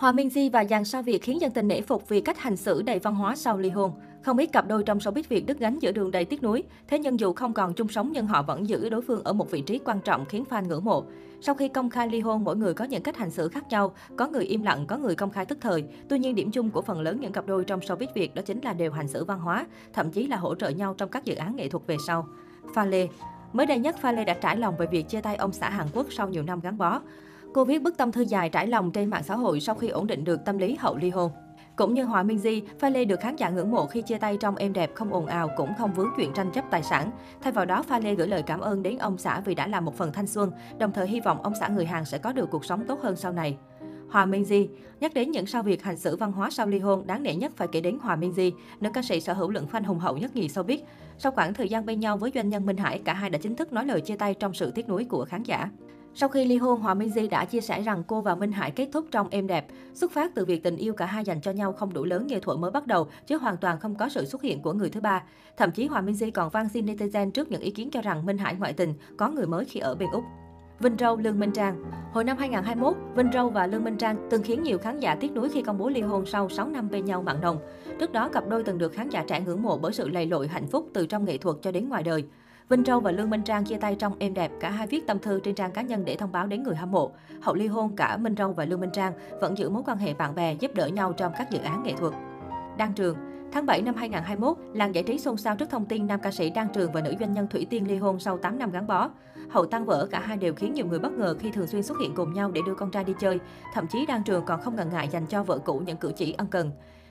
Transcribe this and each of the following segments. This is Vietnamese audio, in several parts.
Hòa Di và dàn sao Việt khiến dân tình nể phục vì cách hành xử đầy văn hóa sau ly hôn. Không ít cặp đôi trong showbiz Việt đứt gánh giữa đường đầy tiếc nuối. Thế nhưng dù không còn chung sống nhưng họ vẫn giữ đối phương ở một vị trí quan trọng khiến fan ngưỡng mộ. Sau khi công khai ly hôn, mỗi người có những cách hành xử khác nhau. Có người im lặng, có người công khai tức thời. Tuy nhiên điểm chung của phần lớn những cặp đôi trong showbiz Việt đó chính là đều hành xử văn hóa, thậm chí là hỗ trợ nhau trong các dự án nghệ thuật về sau. Pha Lê Mới đây nhất, Pha Lê đã trải lòng về việc chia tay ông xã Hàn Quốc sau nhiều năm gắn bó. Cô viết bức tâm thư dài trải lòng trên mạng xã hội sau khi ổn định được tâm lý hậu ly hôn. Cũng như Hòa Di, Pha Lê được khán giả ngưỡng mộ khi chia tay trong êm đẹp, không ồn ào, cũng không vướng chuyện tranh chấp tài sản. Thay vào đó, Pha Lê gửi lời cảm ơn đến ông xã vì đã làm một phần thanh xuân, đồng thời hy vọng ông xã người Hàn sẽ có được cuộc sống tốt hơn sau này. Hòa Di Nhắc đến những sao việc hành xử văn hóa sau ly hôn, đáng nể nhất phải kể đến Hòa Di, nữ ca sĩ sở hữu lượng fan hùng hậu nhất nhì showbiz. Sau khoảng thời gian bên nhau với doanh nhân Minh Hải, cả hai đã chính thức nói lời chia tay trong sự tiếc nuối của khán giả. Sau khi ly hôn, Hòa Minzy đã chia sẻ rằng cô và Minh Hải kết thúc trong êm đẹp, xuất phát từ việc tình yêu cả hai dành cho nhau không đủ lớn như thuở mới bắt đầu, chứ hoàn toàn không có sự xuất hiện của người thứ ba. Thậm chí Hòa Minzy còn vang xin netizen trước những ý kiến cho rằng Minh Hải ngoại tình, có người mới khi ở bên Úc. Vinh Râu, Lương Minh Trang Hồi năm 2021, Vinh Râu và Lương Minh Trang từng khiến nhiều khán giả tiếc nuối khi công bố ly hôn sau 6 năm bên nhau mặn nồng. Trước đó, cặp đôi từng được khán giả trẻ ngưỡng mộ bởi sự lầy lội hạnh phúc từ trong nghệ thuật cho đến ngoài đời. Vinh Châu và Lương Minh Trang chia tay trong êm đẹp, cả hai viết tâm thư trên trang cá nhân để thông báo đến người hâm mộ. Hậu ly hôn, cả Minh Châu và Lương Minh Trang vẫn giữ mối quan hệ bạn bè, giúp đỡ nhau trong các dự án nghệ thuật. Đăng Trường Tháng 7 năm 2021, làng giải trí xôn xao trước thông tin nam ca sĩ Đan Trường và nữ doanh nhân Thủy Tiên ly hôn sau 8 năm gắn bó. Hậu tan vỡ, cả hai đều khiến nhiều người bất ngờ khi thường xuyên xuất hiện cùng nhau để đưa con trai đi chơi. Thậm chí Đan Trường còn không ngần ngại dành cho vợ cũ những cử chỉ ân cần.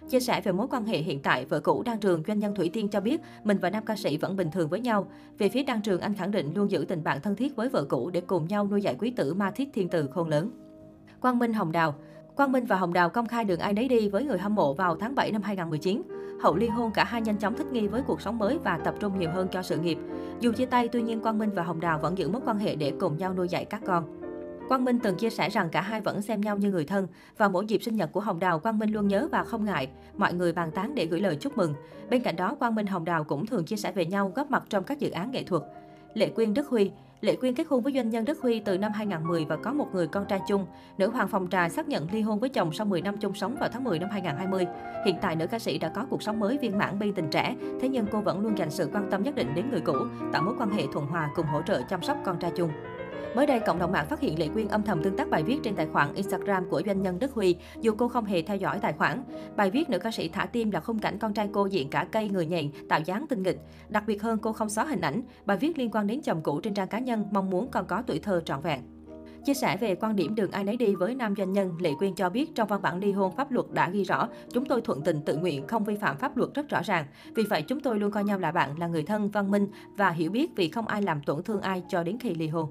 Chia sẻ về mối quan hệ hiện tại, vợ cũ Đan Trường, doanh nhân Thủy Tiên cho biết mình và nam ca sĩ vẫn bình thường với nhau. Về phía Đan Trường, anh khẳng định luôn giữ tình bạn thân thiết với vợ cũ để cùng nhau nuôi dạy quý tử ma thiết thiên Từ khôn lớn. Quang Minh Hồng Đào Quang Minh và Hồng Đào công khai đường ai nấy đi với người hâm mộ vào tháng 7 năm 2019. Hậu ly hôn cả hai nhanh chóng thích nghi với cuộc sống mới và tập trung nhiều hơn cho sự nghiệp. Dù chia tay, tuy nhiên Quang Minh và Hồng Đào vẫn giữ mối quan hệ để cùng nhau nuôi dạy các con. Quang Minh từng chia sẻ rằng cả hai vẫn xem nhau như người thân. Vào mỗi dịp sinh nhật của Hồng Đào, Quang Minh luôn nhớ và không ngại mọi người bàn tán để gửi lời chúc mừng. Bên cạnh đó, Quang Minh Hồng Đào cũng thường chia sẻ về nhau góp mặt trong các dự án nghệ thuật. Lệ Quyên Đức Huy Lệ Quyên kết hôn với doanh nhân Đức Huy từ năm 2010 và có một người con trai chung. Nữ hoàng phòng trà xác nhận ly hôn với chồng sau 10 năm chung sống vào tháng 10 năm 2020. Hiện tại nữ ca sĩ đã có cuộc sống mới viên mãn bên tình trẻ, thế nhưng cô vẫn luôn dành sự quan tâm nhất định đến người cũ, tạo mối quan hệ thuận hòa cùng hỗ trợ chăm sóc con trai chung. Mới đây, cộng đồng mạng phát hiện Lệ Quyên âm thầm tương tác bài viết trên tài khoản Instagram của doanh nhân Đức Huy, dù cô không hề theo dõi tài khoản. Bài viết nữ ca sĩ thả tim là khung cảnh con trai cô diện cả cây người nhện, tạo dáng tinh nghịch. Đặc biệt hơn, cô không xóa hình ảnh. Bài viết liên quan đến chồng cũ trên trang cá nhân, mong muốn con có tuổi thơ trọn vẹn. Chia sẻ về quan điểm đường ai nấy đi với nam doanh nhân, Lệ Quyên cho biết trong văn bản ly hôn pháp luật đã ghi rõ, chúng tôi thuận tình tự nguyện, không vi phạm pháp luật rất rõ ràng. Vì vậy chúng tôi luôn coi nhau là bạn, là người thân, văn minh và hiểu biết vì không ai làm tổn thương ai cho đến khi ly hôn.